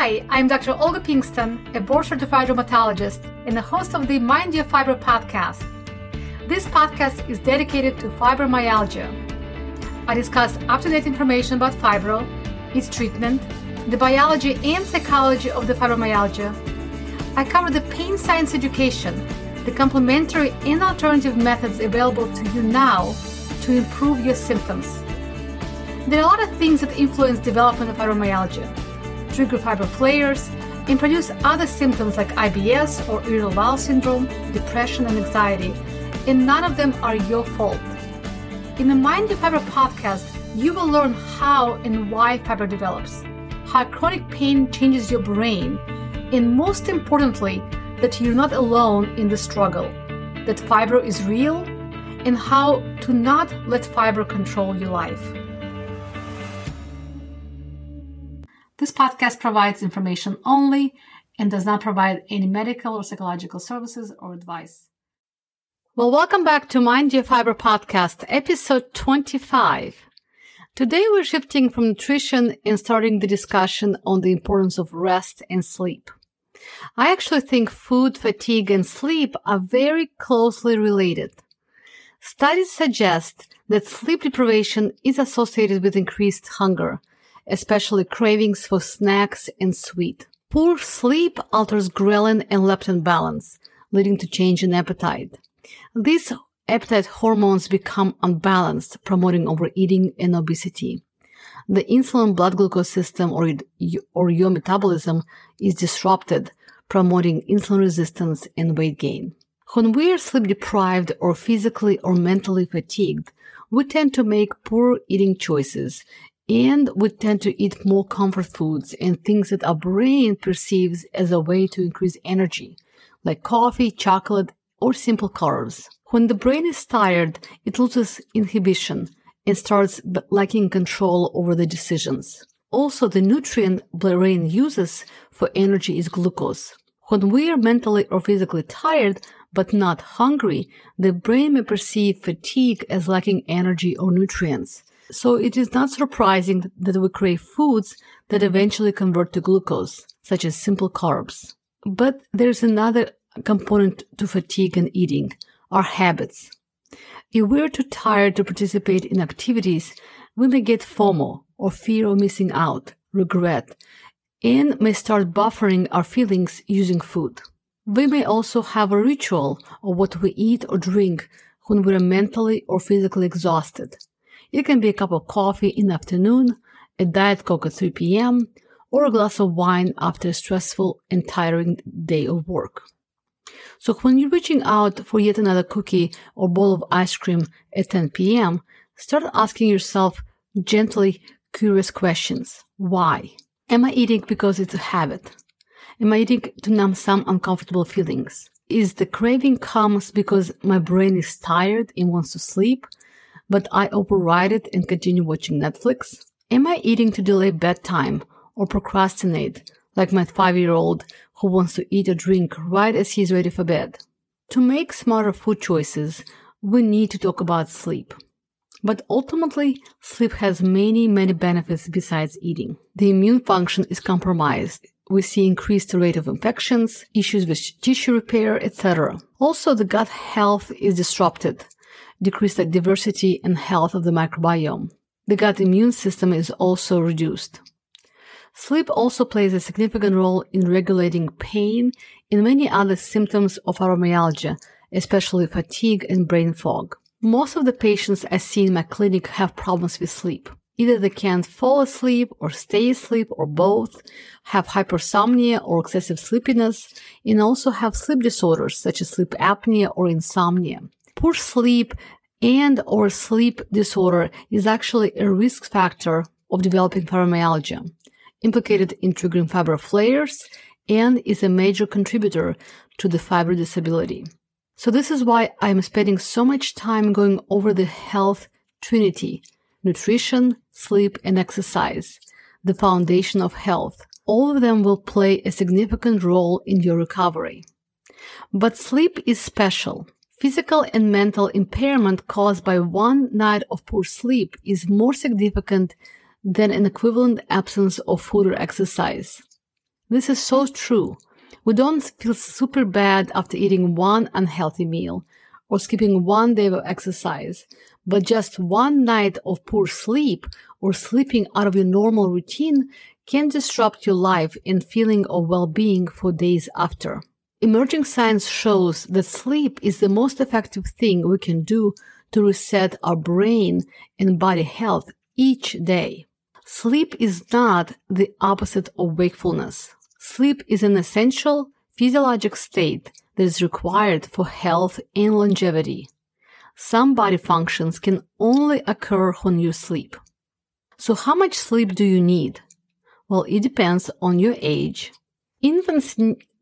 Hi, I'm Dr. Olga Pinkston, a board certified rheumatologist and the host of the Mind Your Fibro podcast. This podcast is dedicated to fibromyalgia. I discuss up to date information about fibro, its treatment, the biology and psychology of the fibromyalgia. I cover the pain science education, the complementary and alternative methods available to you now to improve your symptoms. There are a lot of things that influence development of fibromyalgia, trigger fibro flares, and produce other symptoms like IBS or irritable bowel syndrome, depression, and anxiety, and none of them are your fault. In the Mind Your Fibro podcast, you will learn how and why fibro develops, how chronic pain changes your brain, and most importantly, that you're not alone in the struggle, that fibro is real, and how to not let fibro control your life. This podcast provides information only and does not provide any medical or psychological services or advice. Well, welcome back to Mind Your Fibro podcast, episode 25. Today we're shifting from nutrition and starting the discussion on the importance of rest and sleep. I actually think food, fatigue, and sleep are very closely related. Studies suggest that sleep deprivation is associated with increased hunger, especially cravings for snacks and sweet. Poor sleep alters ghrelin and leptin balance, leading to change in appetite. These appetite hormones become unbalanced, promoting overeating and obesity. The insulin blood glucose system or, or your metabolism is disrupted, promoting insulin resistance and weight gain. When we are sleep deprived or physically or mentally fatigued, we tend to make poor eating choices and we tend to eat more comfort foods and things that our brain perceives as a way to increase energy, like coffee, chocolate, or simple carbs. When the brain is tired, it loses inhibition and starts lacking control over the decisions. Also, the nutrient brain uses for energy is glucose. When we are mentally or physically tired, but not hungry, the brain may perceive fatigue as lacking energy or nutrients. So it is not surprising that we crave foods that mm-hmm. eventually convert to glucose, such as simple carbs. But there's another component to fatigue and eating, our habits. If we're too tired to participate in activities, we may get FOMO or fear of missing out, regret, and may start buffering our feelings using food. We may also have a ritual of what we eat or drink when we're mentally or physically exhausted. It can be a cup of coffee in the afternoon, a diet coke at 3 p.m., or a glass of wine after a stressful and tiring day of work. So when you're reaching out for yet another cookie or bowl of ice cream at 10 p.m., start asking yourself gently curious questions. Why? Am I eating because it's a habit? Am I eating to numb some uncomfortable feelings? Is the craving comes because my brain is tired and wants to sleep, but I override it and continue watching Netflix? Am I eating to delay bedtime or procrastinate like my five year old who wants to eat or drink right as he's ready for bed? To make smarter food choices, we need to talk about sleep. But ultimately, sleep has many, many benefits besides eating. The immune function is compromised. We see increased rate of infections, issues with tissue repair, etc. Also, the gut health is disrupted, decreased diversity and health of the microbiome. The gut immune system is also reduced. Sleep also plays a significant role in regulating pain and many other symptoms of fibromyalgia, especially fatigue and brain fog. Most of the patients I see in my clinic have problems with sleep. Either they can't fall asleep or stay asleep or both, have hypersomnia or excessive sleepiness, and also have sleep disorders such as sleep apnea or insomnia. Poor sleep and or sleep disorder is actually a risk factor of developing fibromyalgia, implicated in triggering fibro flares, and is a major contributor to the fibro disability. So this is why I'm spending so much time going over the health trinity, nutrition, sleep, and exercise, the foundation of health. All of them will play a significant role in your recovery. But sleep is special. Physical and mental impairment caused by one night of poor sleep is more significant than an equivalent absence of food or exercise. This is so true. We don't feel super bad after eating one unhealthy meal or skipping one day of exercise, but just one night of poor sleep or sleeping out of your normal routine can disrupt your life and feeling of well-being for days after. Emerging science shows that sleep is the most effective thing we can do to reset our brain and body health each day. Sleep is not the opposite of wakefulness. Sleep is an essential physiologic state that is required for health and longevity. Some body functions can only occur when you sleep. So how much sleep do you need? Well, it depends on your age. Infants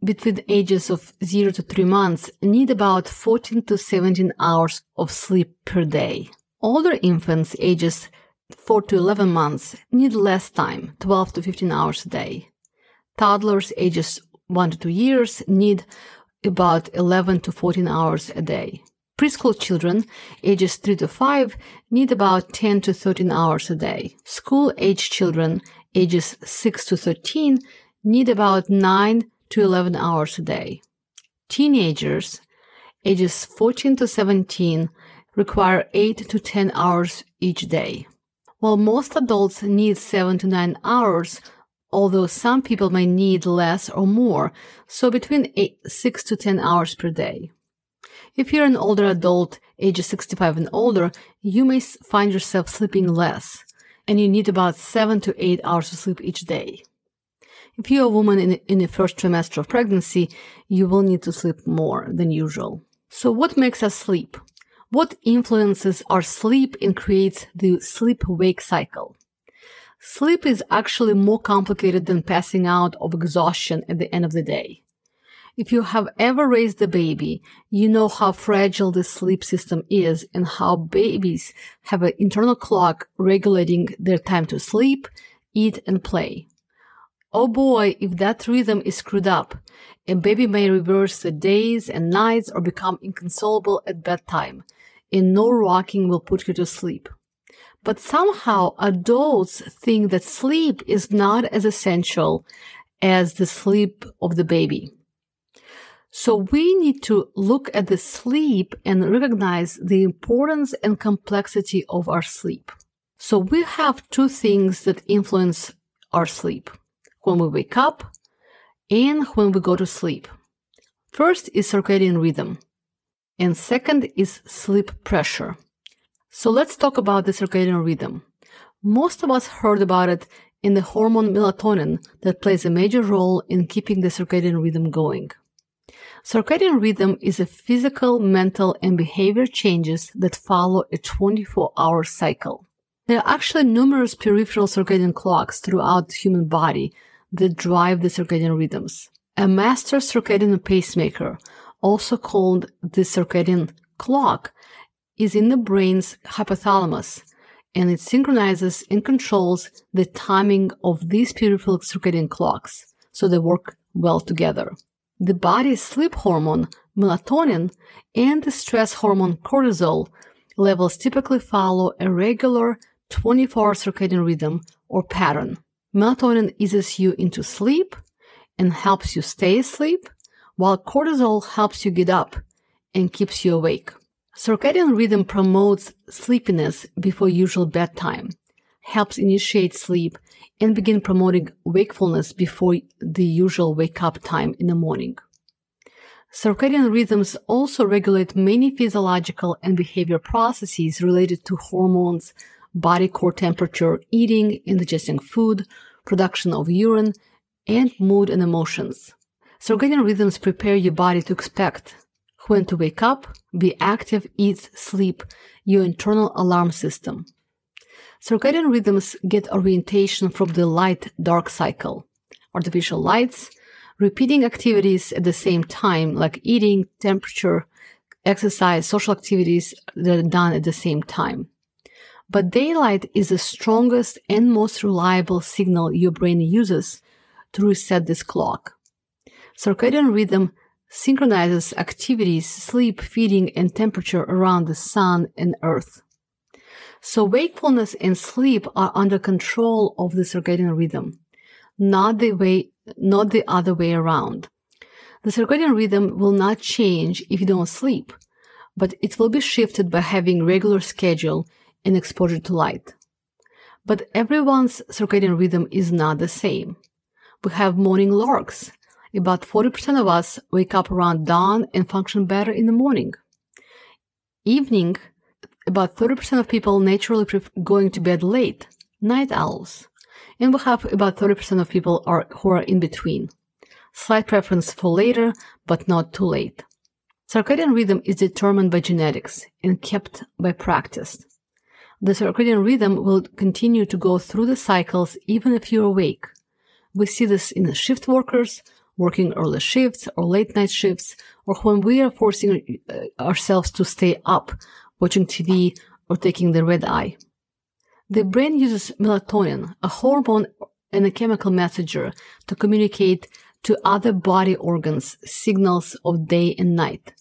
between the ages of 0 to 3 months need about 14 to 17 hours of sleep per day. Older infants ages 4 to 11 months need less time, 12 to 15 hours a day. Toddlers ages 1 to 2 years need about 11 to 14 hours a day. Preschool children ages 3 to 5 need about 10 to 13 hours a day. School age children ages 6 to 13 need about 9 to 11 hours a day. Teenagers ages 14 to 17 require 8 to 10 hours each day. While most adults need 7 to 9 hours, although some people may need less or more, so between eight, 6 to 10 hours per day. If you're an older adult, ages 65 and older, you may find yourself sleeping less, and you need about 7 to 8 hours of sleep each day. If you're a woman in, in the first trimester of pregnancy, you will need to sleep more than usual. So what makes us sleep? What influences our sleep and creates the sleep-wake cycle? Sleep is actually more complicated than passing out of exhaustion at the end of the day. If you have ever raised a baby, you know how fragile the sleep system is and how babies have an internal clock regulating their time to sleep, eat, and play. Oh boy, if that rhythm is screwed up, a baby may reverse the days and nights or become inconsolable at bedtime, and no rocking will put you to sleep. But somehow adults think that sleep is not as essential as the sleep of the baby. So we need to look at the sleep and recognize the importance and complexity of our sleep. So we have two things that influence our sleep when we wake up and when we go to sleep. First is circadian rhythm, and second is sleep pressure. So let's talk about the circadian rhythm. Most of us heard about it in the hormone melatonin that plays a major role in keeping the circadian rhythm going. Circadian rhythm is a physical, mental, and behavior changes that follow a 24 hour cycle. There are actually numerous peripheral circadian clocks throughout the human body that drive the circadian rhythms. A master circadian pacemaker, also called the circadian clock, is in the brain's hypothalamus and it synchronizes and controls the timing of these peripheral circadian clocks so they work well together. The body's sleep hormone, melatonin, and the stress hormone cortisol levels typically follow a regular 24 hour circadian rhythm or pattern. Melatonin eases you into sleep and helps you stay asleep, while cortisol helps you get up and keeps you awake. Circadian rhythm promotes sleepiness before usual bedtime, helps initiate sleep, and begin promoting wakefulness before the usual wake up time in the morning. Circadian rhythms also regulate many physiological and behavior processes related to hormones, body core temperature, eating and digesting food, production of urine, and mood and emotions. Circadian rhythms prepare your body to expect when to wake up, be active, eat, sleep, your internal alarm system. Circadian rhythms get orientation from the light dark cycle, artificial lights, repeating activities at the same time, like eating, temperature, exercise, social activities that are done at the same time. But daylight is the strongest and most reliable signal your brain uses to reset this clock. Circadian rhythm synchronizes activities, sleep, feeding, and temperature around the sun and earth. So wakefulness and sleep are under control of the circadian rhythm. not the way, not the other way around. The circadian rhythm will not change if you don't sleep, but it will be shifted by having regular schedule and exposure to light. But everyone's circadian rhythm is not the same. We have morning larks. About 40% of us wake up around dawn and function better in the morning. Evening, about 30% of people naturally prefer going to bed late, night owls. And we have about 30% of people are, who are in between. Slight preference for later, but not too late. Circadian rhythm is determined by genetics and kept by practice. The circadian rhythm will continue to go through the cycles even if you're awake. We see this in shift workers, working early shifts or late night shifts, or when we are forcing uh, ourselves to stay up, watching TV or taking the red eye. The brain uses melatonin, a hormone and a chemical messenger, to communicate to other body organs signals of day and night.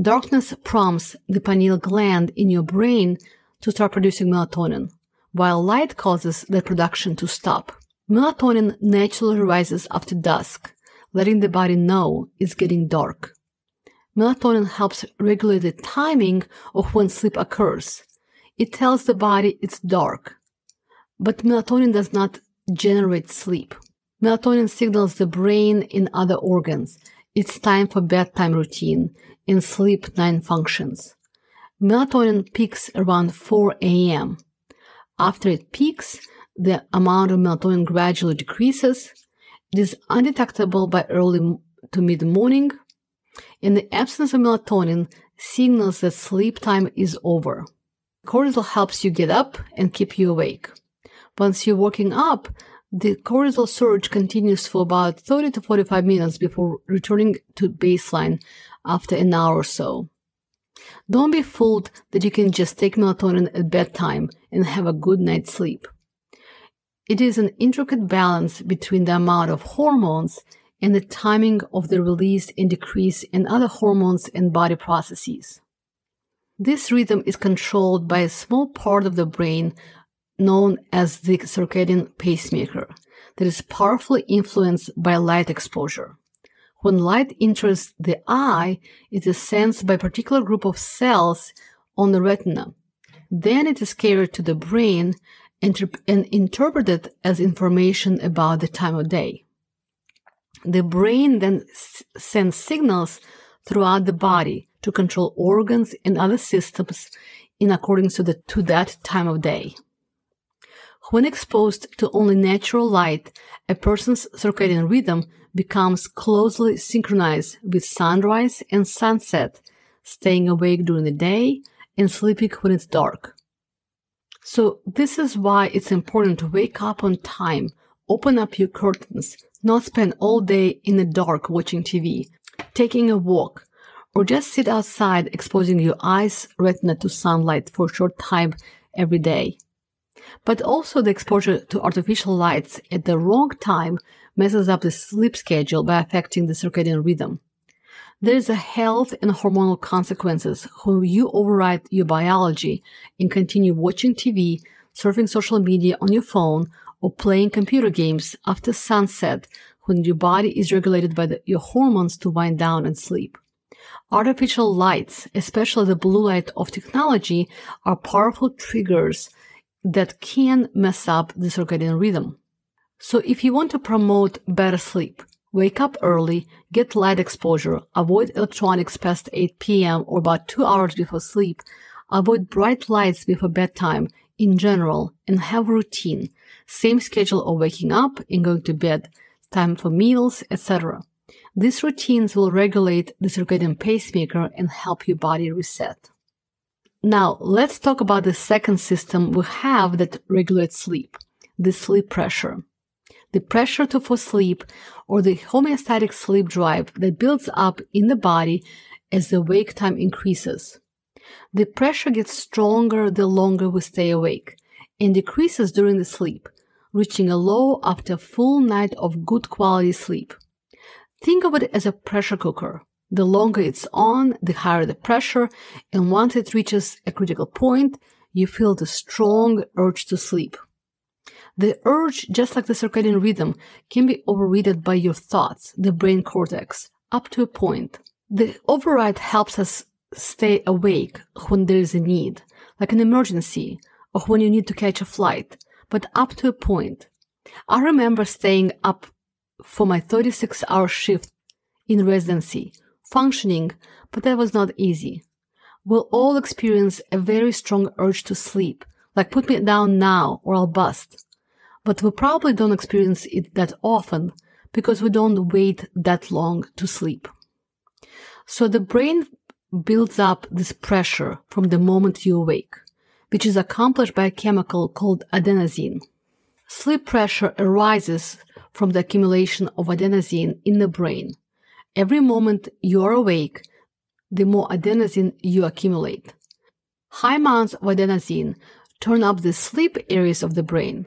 Darkness prompts the pineal gland in your brain to start producing melatonin, while light causes that production to stop. Melatonin naturally rises after dusk, letting the body know it's getting dark. Melatonin helps regulate the timing of when sleep occurs. It tells the body it's dark. But melatonin does not generate sleep. Melatonin signals the brain and other organs. It's time for bedtime routine and sleep nine functions. Melatonin peaks around 4 a.m. After it peaks, the amount of melatonin gradually decreases. It is undetectable by early to mid morning. In the absence of melatonin, signals that sleep time is over. Cortisol helps you get up and keep you awake. Once you're waking up, the cortisol surge continues for about 30 to 45 minutes before returning to baseline after an hour or so. Don't be fooled that you can just take melatonin at bedtime and have a good night's sleep. It is an intricate balance between the amount of hormones and the timing of the release and decrease in other hormones and body processes. This rhythm is controlled by a small part of the brain known as the circadian pacemaker that is powerfully influenced by light exposure. When light enters the eye, it is sensed by a particular group of cells on the retina. Then it is carried to the brain and, interpreted as information about the time of day. The brain then sends signals throughout the body to control organs and other systems in accordance to, the, to that time of day. When exposed to only natural light, a person's circadian rhythm becomes closely synchronized with sunrise and sunset, staying awake during the day and sleeping when it's dark. So this is why it's important to wake up on time, open up your curtains, not spend all day in the dark watching TV, taking a walk, or just sit outside exposing your eyes retina to sunlight for a short time every day. But also the exposure to artificial lights at the wrong time messes up the sleep schedule by affecting the circadian rhythm. There is a health and hormonal consequences when you override your biology and continue watching TV, surfing social media on your phone, or playing computer games after sunset when your body is regulated by the, your hormones to wind down and sleep. Artificial lights, especially the blue light of technology, are powerful triggers that can mess up the circadian rhythm. So if you want to promote better sleep, wake up early, get light exposure, avoid electronics past 8 p.m. or about two hours before sleep, avoid bright lights before bedtime in general, and have routine. Same schedule of waking up and going to bed, time for meals, etc. These routines will regulate the circadian pacemaker and help your body reset. Now, let's talk about the second system we have that regulates sleep, the sleep pressure. The pressure to fall asleep or the homeostatic sleep drive that builds up in the body as the wake time increases. The pressure gets stronger the longer we stay awake and decreases during the sleep, reaching a low after a full night of good quality sleep. Think of it as a pressure cooker. The longer it's on, the higher the pressure, and once it reaches a critical point, you feel the strong urge to sleep. The urge, just like the circadian rhythm, can be overridden by your thoughts, the brain cortex, up to a point. The override helps us stay awake when there is a need, like an emergency, or when you need to catch a flight, but up to a point. I remember staying up for my 36 hour shift in residency, functioning, but that was not easy. We'll all experience a very strong urge to sleep, like put me down now or I'll bust. But we probably don't experience it that often because we don't wait that long to sleep. So the brain builds up this pressure from the moment you awake, which is accomplished by a chemical called adenosine. Sleep pressure arises from the accumulation of adenosine in the brain. Every moment you are awake, the more adenosine you accumulate. High amounts of adenosine turn up the sleep areas of the brain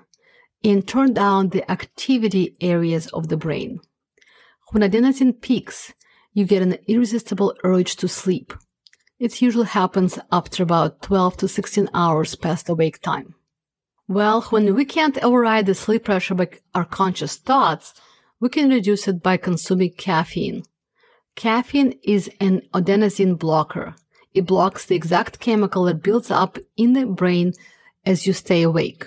and turn down the activity areas of the brain. When adenosine peaks, you get an irresistible urge to sleep. It usually happens after about 12 to 16 hours past awake time. Well, when we can't override the sleep pressure by our conscious thoughts, we can reduce it by consuming caffeine. Caffeine is an adenosine blocker. It blocks the exact chemical that builds up in the brain as you stay awake.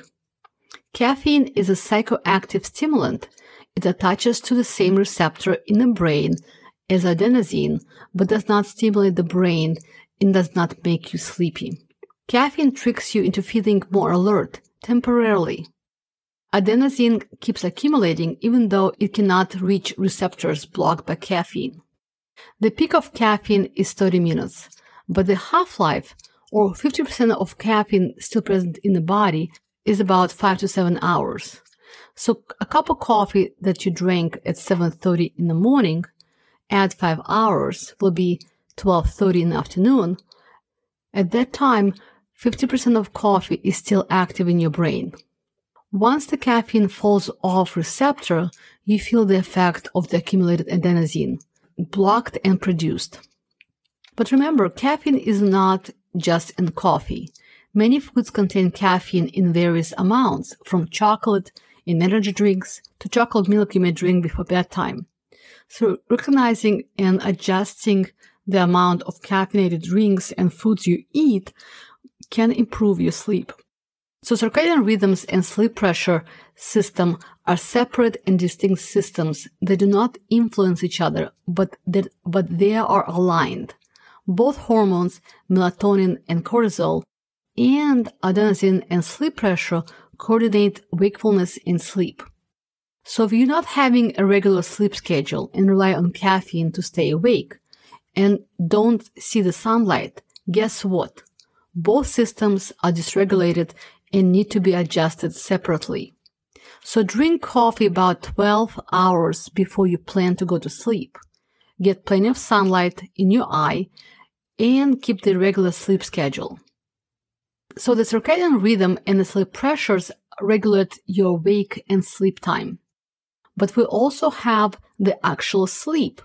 Caffeine is a psychoactive stimulant. It attaches to the same receptor in the brain as adenosine, but does not stimulate the brain and does not make you sleepy. Caffeine tricks you into feeling more alert temporarily. Adenosine keeps accumulating even though it cannot reach receptors blocked by caffeine. The peak of caffeine is 30 minutes, but the half-life, or 50% of caffeine still present in the body, is about 5 to 7 hours. So a cup of coffee that you drank at 7.30 in the morning, add 5 hours, will be 12.30 in the afternoon. At that time, 50% of coffee is still active in your brain. Once the caffeine falls off receptor, you feel the effect of the accumulated adenosine, blocked and produced. But remember, caffeine is not just in coffee. Many foods contain caffeine in various amounts, from chocolate in energy drinks to chocolate milk you may drink before bedtime. So recognizing and adjusting the amount of caffeinated drinks and foods you eat can improve your sleep. So circadian rhythms and sleep pressure system are separate and distinct systems that do not influence each other, but that, but they are aligned. Both hormones, melatonin and cortisol, and adenosine and sleep pressure coordinate wakefulness and sleep. So if you're not having a regular sleep schedule and rely on caffeine to stay awake and don't see the sunlight, guess what? both systems are dysregulated and need to be adjusted separately. So drink coffee about 12 hours before you plan to go to sleep. Get plenty of sunlight in your eye and keep the regular sleep schedule. So the circadian rhythm and the sleep pressures regulate your wake and sleep time. But we also have the actual sleep.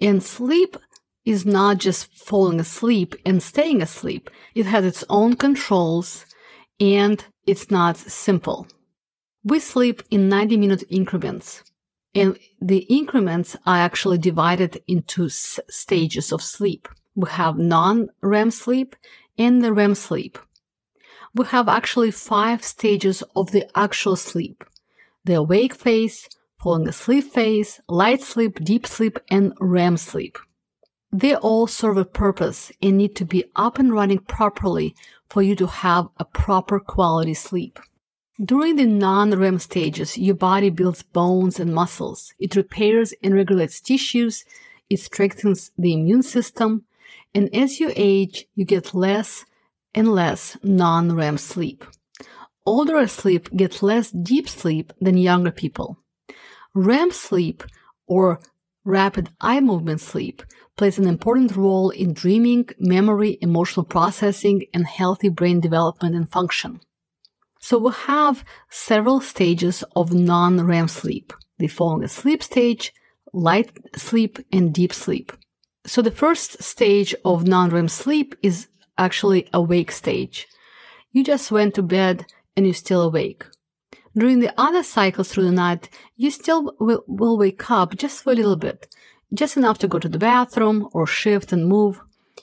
And sleep is not just falling asleep and staying asleep. It has its own controls and it's not simple. We sleep in 90 minute increments and the increments are actually divided into s- stages of sleep. We have non-REM sleep and the REM sleep. We have actually five stages of the actual sleep. The awake phase, falling asleep phase, light sleep, deep sleep, and REM sleep. They all serve a purpose and need to be up and running properly for you to have a proper quality sleep. During the non-REM stages, your body builds bones and muscles. It repairs and regulates tissues. It strengthens the immune system. And as you age, you get less and less non-REM sleep. Older asleep get less deep sleep than younger people. REM sleep or rapid eye movement sleep plays an important role in dreaming, memory, emotional processing, and healthy brain development and function. So we have several stages of non-REM sleep. The falling asleep stage, light sleep, and deep sleep. So the first stage of non-REM sleep is actually awake stage. You just went to bed and you're still awake. During the other cycles through the night, you still will, will wake up just for a little bit, just enough to go to the bathroom or shift and move.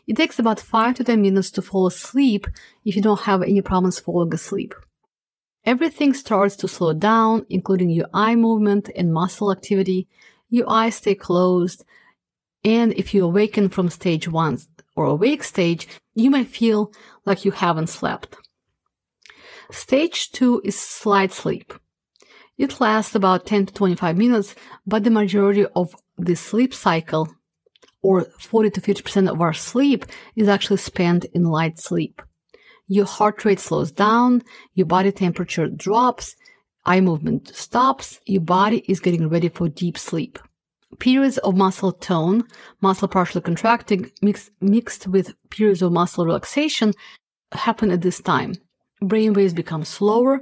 It takes about 5 to 10 minutes to fall asleep if you don't have any problems falling asleep. Everything starts to slow down, including your eye movement and muscle activity. Your eyes stay closed. And if you awaken from stage one or awake stage, you may feel like you haven't slept. Stage two is slight sleep. It lasts about 10 to 25 minutes, but the majority of the sleep cycle, or 40 to 50% of our sleep, is actually spent in light sleep. Your heart rate slows down, your body temperature drops, eye movement stops, your body is getting ready for deep sleep. Periods of muscle tone, muscle partially contracting, mixed, mixed with periods of muscle relaxation happen at this time. Brain waves become slower.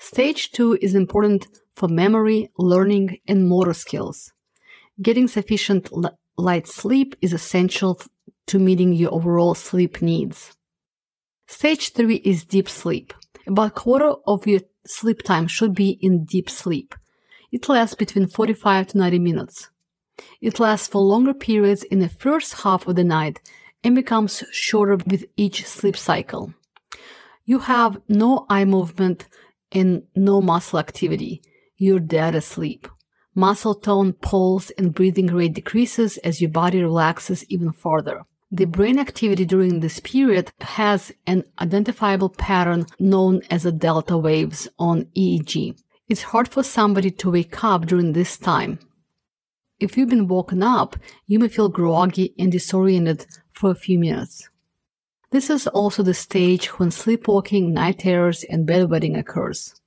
Stage two is important for memory, learning, and motor skills. Getting sufficient light sleep is essential to meeting your overall sleep needs. Stage three is deep sleep. About a quarter of your sleep time should be in deep sleep. It lasts between 45 to 90 minutes. It lasts for longer periods in the first half of the night and becomes shorter with each sleep cycle. You have no eye movement and no muscle activity. You're dead asleep. Muscle tone, pulse, and breathing rate decreases as your body relaxes even further. The brain activity during this period has an identifiable pattern known as the delta waves on EEG. It's hard for somebody to wake up during this time. If you've been woken up, you may feel groggy and disoriented for a few minutes. This is also the stage when sleepwalking, night terrors, and bedwetting occurs.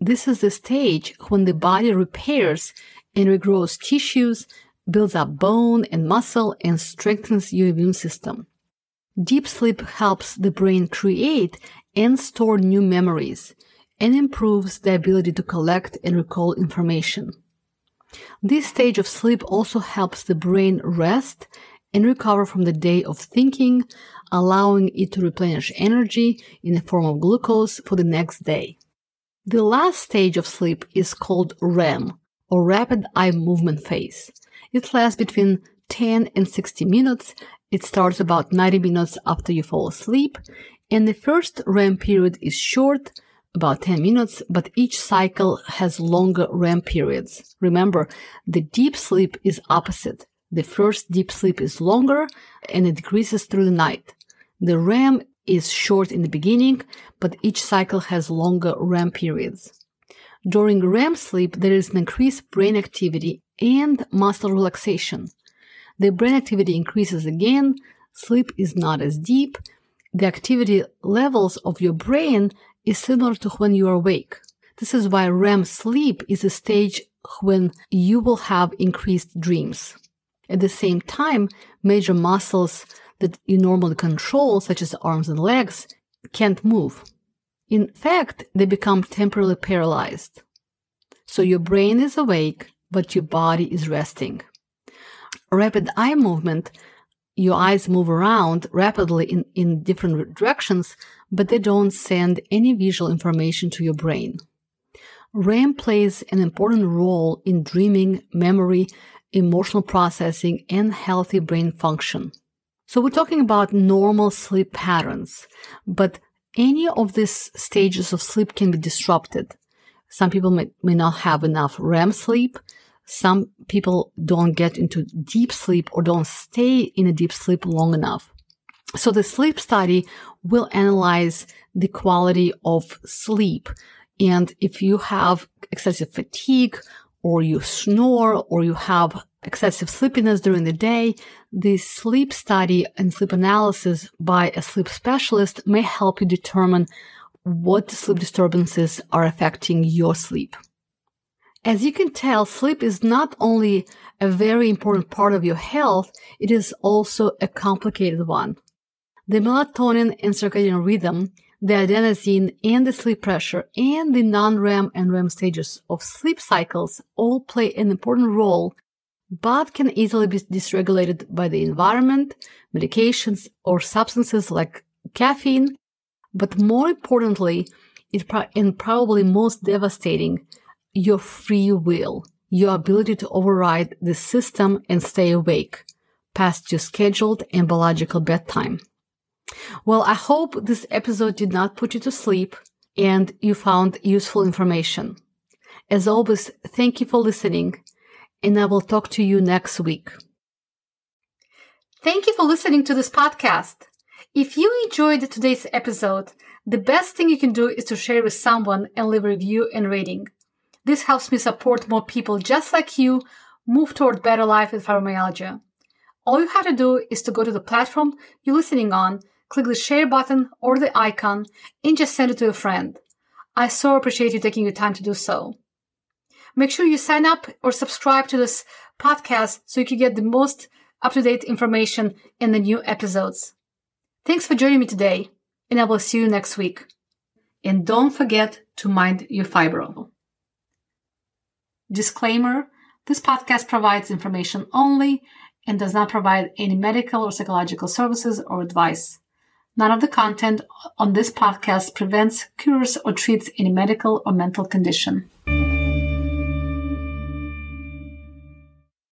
This is the stage when the body repairs and regrows tissues builds up bone and muscle, and strengthens your immune system. Deep sleep helps the brain create and store new memories and improves the ability to collect and recall information. This stage of sleep also helps the brain rest and recover from the day of thinking, allowing it to replenish energy in the form of glucose for the next day. The last stage of sleep is called REM, or rapid eye movement phase. It lasts between 10 and 60 minutes. It starts about 90 minutes after you fall asleep. And the first REM period is short, about 10 minutes, but each cycle has longer REM periods. Remember, the deep sleep is opposite. The first deep sleep is longer and it decreases through the night. The REM is short in the beginning, but each cycle has longer REM periods. During REM sleep, there is an increased brain activity and muscle relaxation. The brain activity increases again, sleep is not as deep, the activity levels of your brain is similar to when you are awake. This is why REM sleep is a stage when you will have increased dreams. At the same time, major muscles that you normally control, such as arms and legs, can't move. In fact, they become temporarily paralyzed. So your brain is awake, but your body is resting. Rapid eye movement, your eyes move around rapidly in, in different directions, but they don't send any visual information to your brain. REM plays an important role in dreaming, memory, emotional processing, and healthy brain function. So we're talking about normal sleep patterns, but any of these stages of sleep can be disrupted. Some people may, may not have enough REM sleep. Some people don't get into deep sleep or don't stay in a deep sleep long enough. So the sleep study will analyze the quality of sleep. And if you have excessive fatigue or you snore or you have excessive sleepiness during the day, the sleep study and sleep analysis by a sleep specialist may help you determine what sleep disturbances are affecting your sleep. As you can tell, sleep is not only a very important part of your health, it is also a complicated one. The melatonin and circadian rhythm, the adenosine and the sleep pressure, and the non-REM and REM stages of sleep cycles all play an important role, but can easily be dysregulated by the environment, medications, or substances like caffeine, but more importantly, and probably most devastating, your free will, your ability to override the system and stay awake past your scheduled and biological bedtime. Well, I hope this episode did not put you to sleep and you found useful information. As always, thank you for listening and I will talk to you next week. Thank you for listening to this podcast. If you enjoyed today's episode, the best thing you can do is to share with someone and leave a review and rating. This helps me support more people just like you move toward better life with fibromyalgia. All you have to do is to go to the platform you're listening on, click the share button or the icon, and just send it to a friend. I so appreciate you taking your time to do so. Make sure you sign up or subscribe to this podcast so you can get the most up to date information in the new episodes. Thanks for joining me today, and I will see you next week. And don't forget to mind your fibro. Disclaimer this podcast provides information only and does not provide any medical or psychological services or advice. None of the content on this podcast prevents, cures, or treats any medical or mental condition.